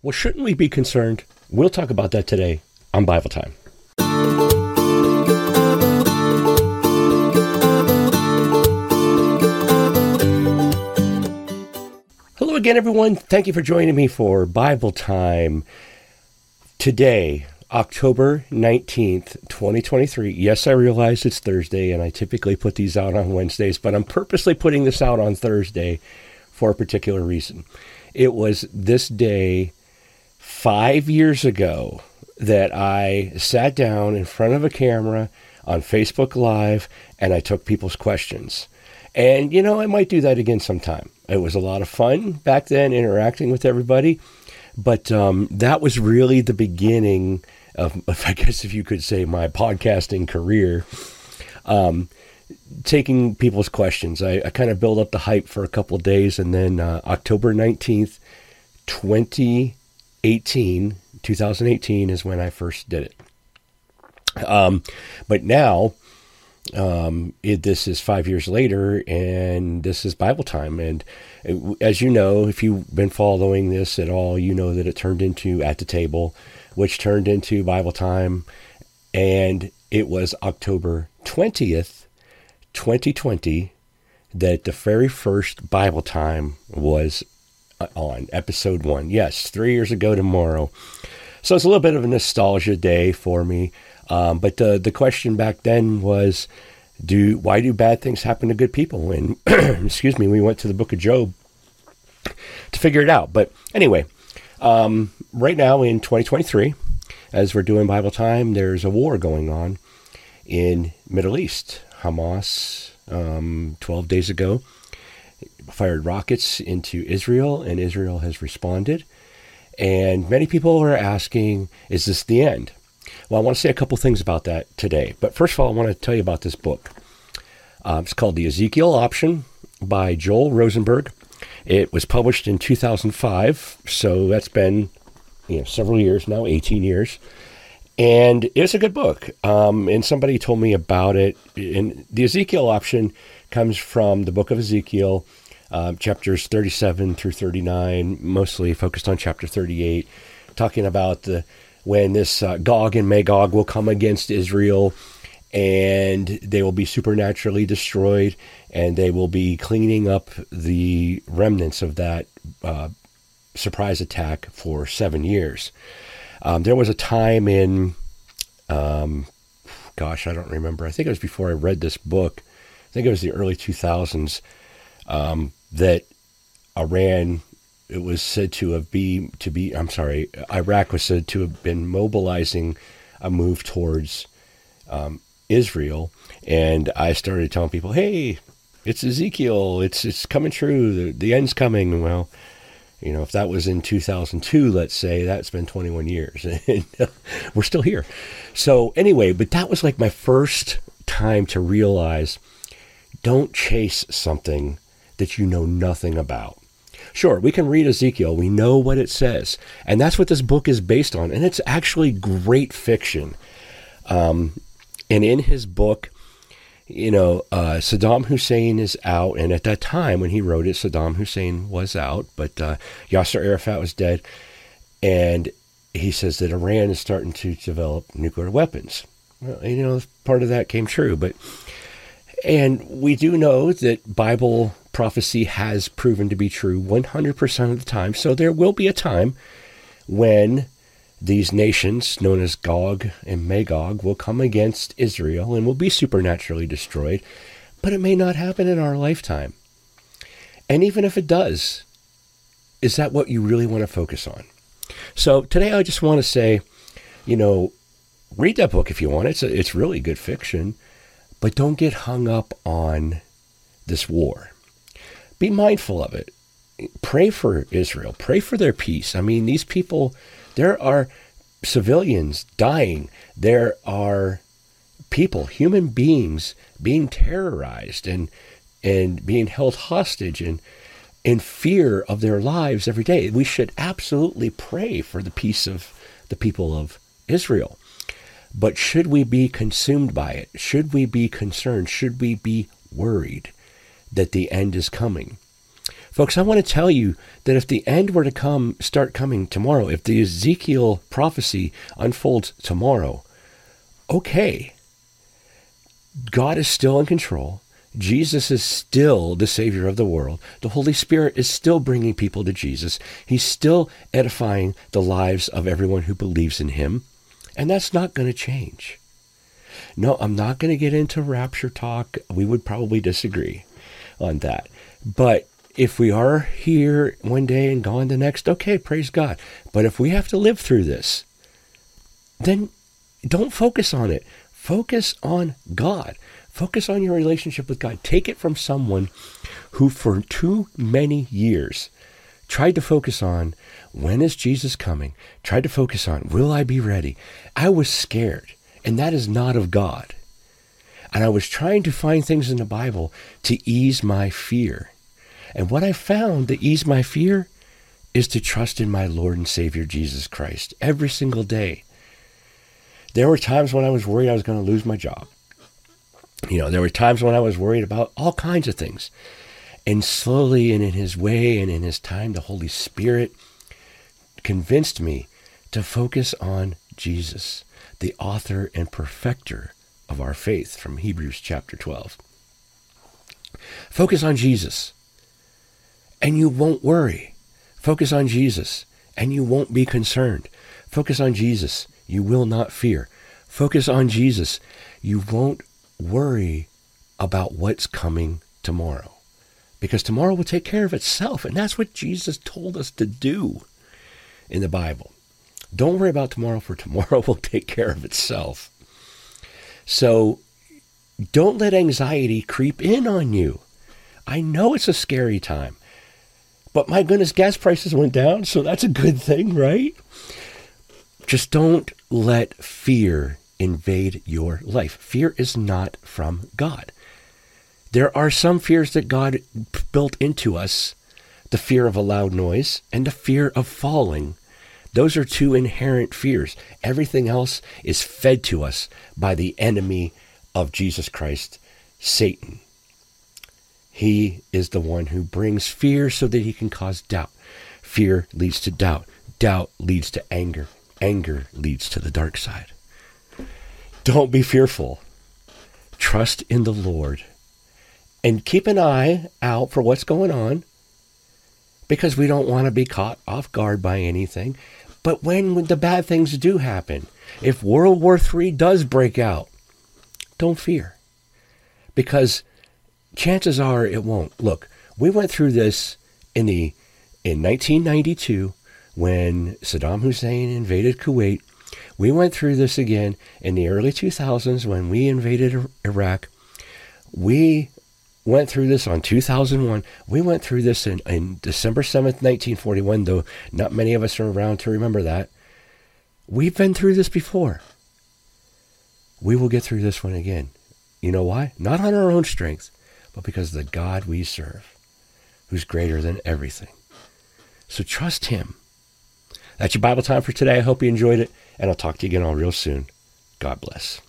Well, shouldn't we be concerned? We'll talk about that today on Bible Time. Hello again, everyone. Thank you for joining me for Bible Time. Today, October 19th, 2023. Yes, I realize it's Thursday, and I typically put these out on Wednesdays, but I'm purposely putting this out on Thursday for a particular reason. It was this day five years ago that I sat down in front of a camera on Facebook Live and I took people's questions. And, you know, I might do that again sometime. It was a lot of fun back then interacting with everybody. But um, that was really the beginning of, I guess, if you could say, my podcasting career. Um, taking people's questions. I, I kind of built up the hype for a couple days, and then uh, October 19th, 20 18, 2018 is when I first did it. Um, but now, um, it, this is five years later, and this is Bible time. And it, as you know, if you've been following this at all, you know that it turned into At the Table, which turned into Bible time. And it was October 20th, 2020, that the very first Bible time was on episode one. Yes, three years ago tomorrow. So it's a little bit of a nostalgia day for me. Um, but the the question back then was, do why do bad things happen to good people? And excuse me, we went to the Book of Job to figure it out. But anyway, um, right now in 2023, as we're doing Bible time, there's a war going on in Middle East. Hamas, um, 12 days ago, fired rockets into Israel, and Israel has responded. And many people are asking, is this the end? Well, I want to say a couple things about that today. But first of all, I want to tell you about this book. Um, it's called The Ezekiel Option by Joel Rosenberg. It was published in 2005, so that's been you know several years now, 18 years. And it's a good book. Um, and somebody told me about it. And the Ezekiel option comes from the book of Ezekiel, uh, chapters 37 through 39, mostly focused on chapter 38, talking about the when this uh, Gog and Magog will come against Israel and they will be supernaturally destroyed and they will be cleaning up the remnants of that uh, surprise attack for seven years. Um, there was a time in, um, gosh, I don't remember. I think it was before I read this book. I think it was the early 2000s um, that Iran it was said to have be to be I'm sorry Iraq was said to have been mobilizing a move towards um, Israel and I started telling people hey it's Ezekiel it's it's coming true the, the end's coming well you know if that was in 2002 let's say that's been 21 years. And we're still here. So anyway but that was like my first time to realize don't chase something that you know nothing about. Sure, we can read Ezekiel, we know what it says, and that's what this book is based on, and it's actually great fiction. Um, and in his book, you know, uh, Saddam Hussein is out, and at that time when he wrote it, Saddam Hussein was out, but uh, Yasser Arafat was dead, and he says that Iran is starting to develop nuclear weapons. Well, you know, part of that came true, but and we do know that Bible prophecy has proven to be true 100% of the time. So there will be a time when these nations, known as Gog and Magog, will come against Israel and will be supernaturally destroyed. But it may not happen in our lifetime. And even if it does, is that what you really want to focus on? So today I just want to say, you know, read that book if you want. It's a, it's really good fiction. But don't get hung up on this war. Be mindful of it. Pray for Israel. Pray for their peace. I mean, these people, there are civilians dying. There are people, human beings, being terrorized and and being held hostage and in fear of their lives every day. We should absolutely pray for the peace of the people of Israel. But should we be consumed by it? Should we be concerned? Should we be worried that the end is coming? Folks, I want to tell you that if the end were to come, start coming tomorrow, if the Ezekiel prophecy unfolds tomorrow, okay. God is still in control. Jesus is still the Savior of the world. The Holy Spirit is still bringing people to Jesus. He's still edifying the lives of everyone who believes in Him. And that's not going to change. No, I'm not going to get into rapture talk. We would probably disagree on that. But if we are here one day and gone the next, okay, praise God. But if we have to live through this, then don't focus on it. Focus on God. Focus on your relationship with God. Take it from someone who, for too many years, tried to focus on when is Jesus coming? Tried to focus on will I be ready? I was scared, and that is not of God. And I was trying to find things in the Bible to ease my fear. And what I found to ease my fear is to trust in my Lord and Savior Jesus Christ every single day. There were times when I was worried I was going to lose my job. You know, there were times when I was worried about all kinds of things. And slowly and in his way and in his time, the Holy Spirit convinced me to focus on Jesus, the author and perfecter of our faith from Hebrews chapter 12. Focus on Jesus, and you won't worry. Focus on Jesus, and you won't be concerned. Focus on Jesus, you will not fear. Focus on Jesus, you won't worry about what's coming tomorrow. Because tomorrow will take care of itself. And that's what Jesus told us to do in the Bible. Don't worry about tomorrow, for tomorrow will take care of itself. So don't let anxiety creep in on you. I know it's a scary time. But my goodness, gas prices went down, so that's a good thing, right? Just don't let fear invade your life. Fear is not from God. There are some fears that God built into us the fear of a loud noise and the fear of falling. Those are two inherent fears. Everything else is fed to us by the enemy of Jesus Christ, Satan. He is the one who brings fear so that he can cause doubt. Fear leads to doubt. Doubt leads to anger. Anger leads to the dark side. Don't be fearful. Trust in the Lord. And keep an eye out for what's going on because we don't want to be caught off guard by anything. But when the bad things do happen, if World War III does break out, don't fear because chances are it won't. Look, we went through this in the in 1992 when Saddam Hussein invaded Kuwait we went through this again in the early 2000s when we invaded Iraq. We went through this on 2001. We went through this in, in December 7th, 1941, though not many of us are around to remember that. We've been through this before. We will get through this one again. You know why? Not on our own strength, but because of the God we serve, who's greater than everything. So trust Him. That's your Bible time for today. I hope you enjoyed it, and I'll talk to you again all real soon. God bless.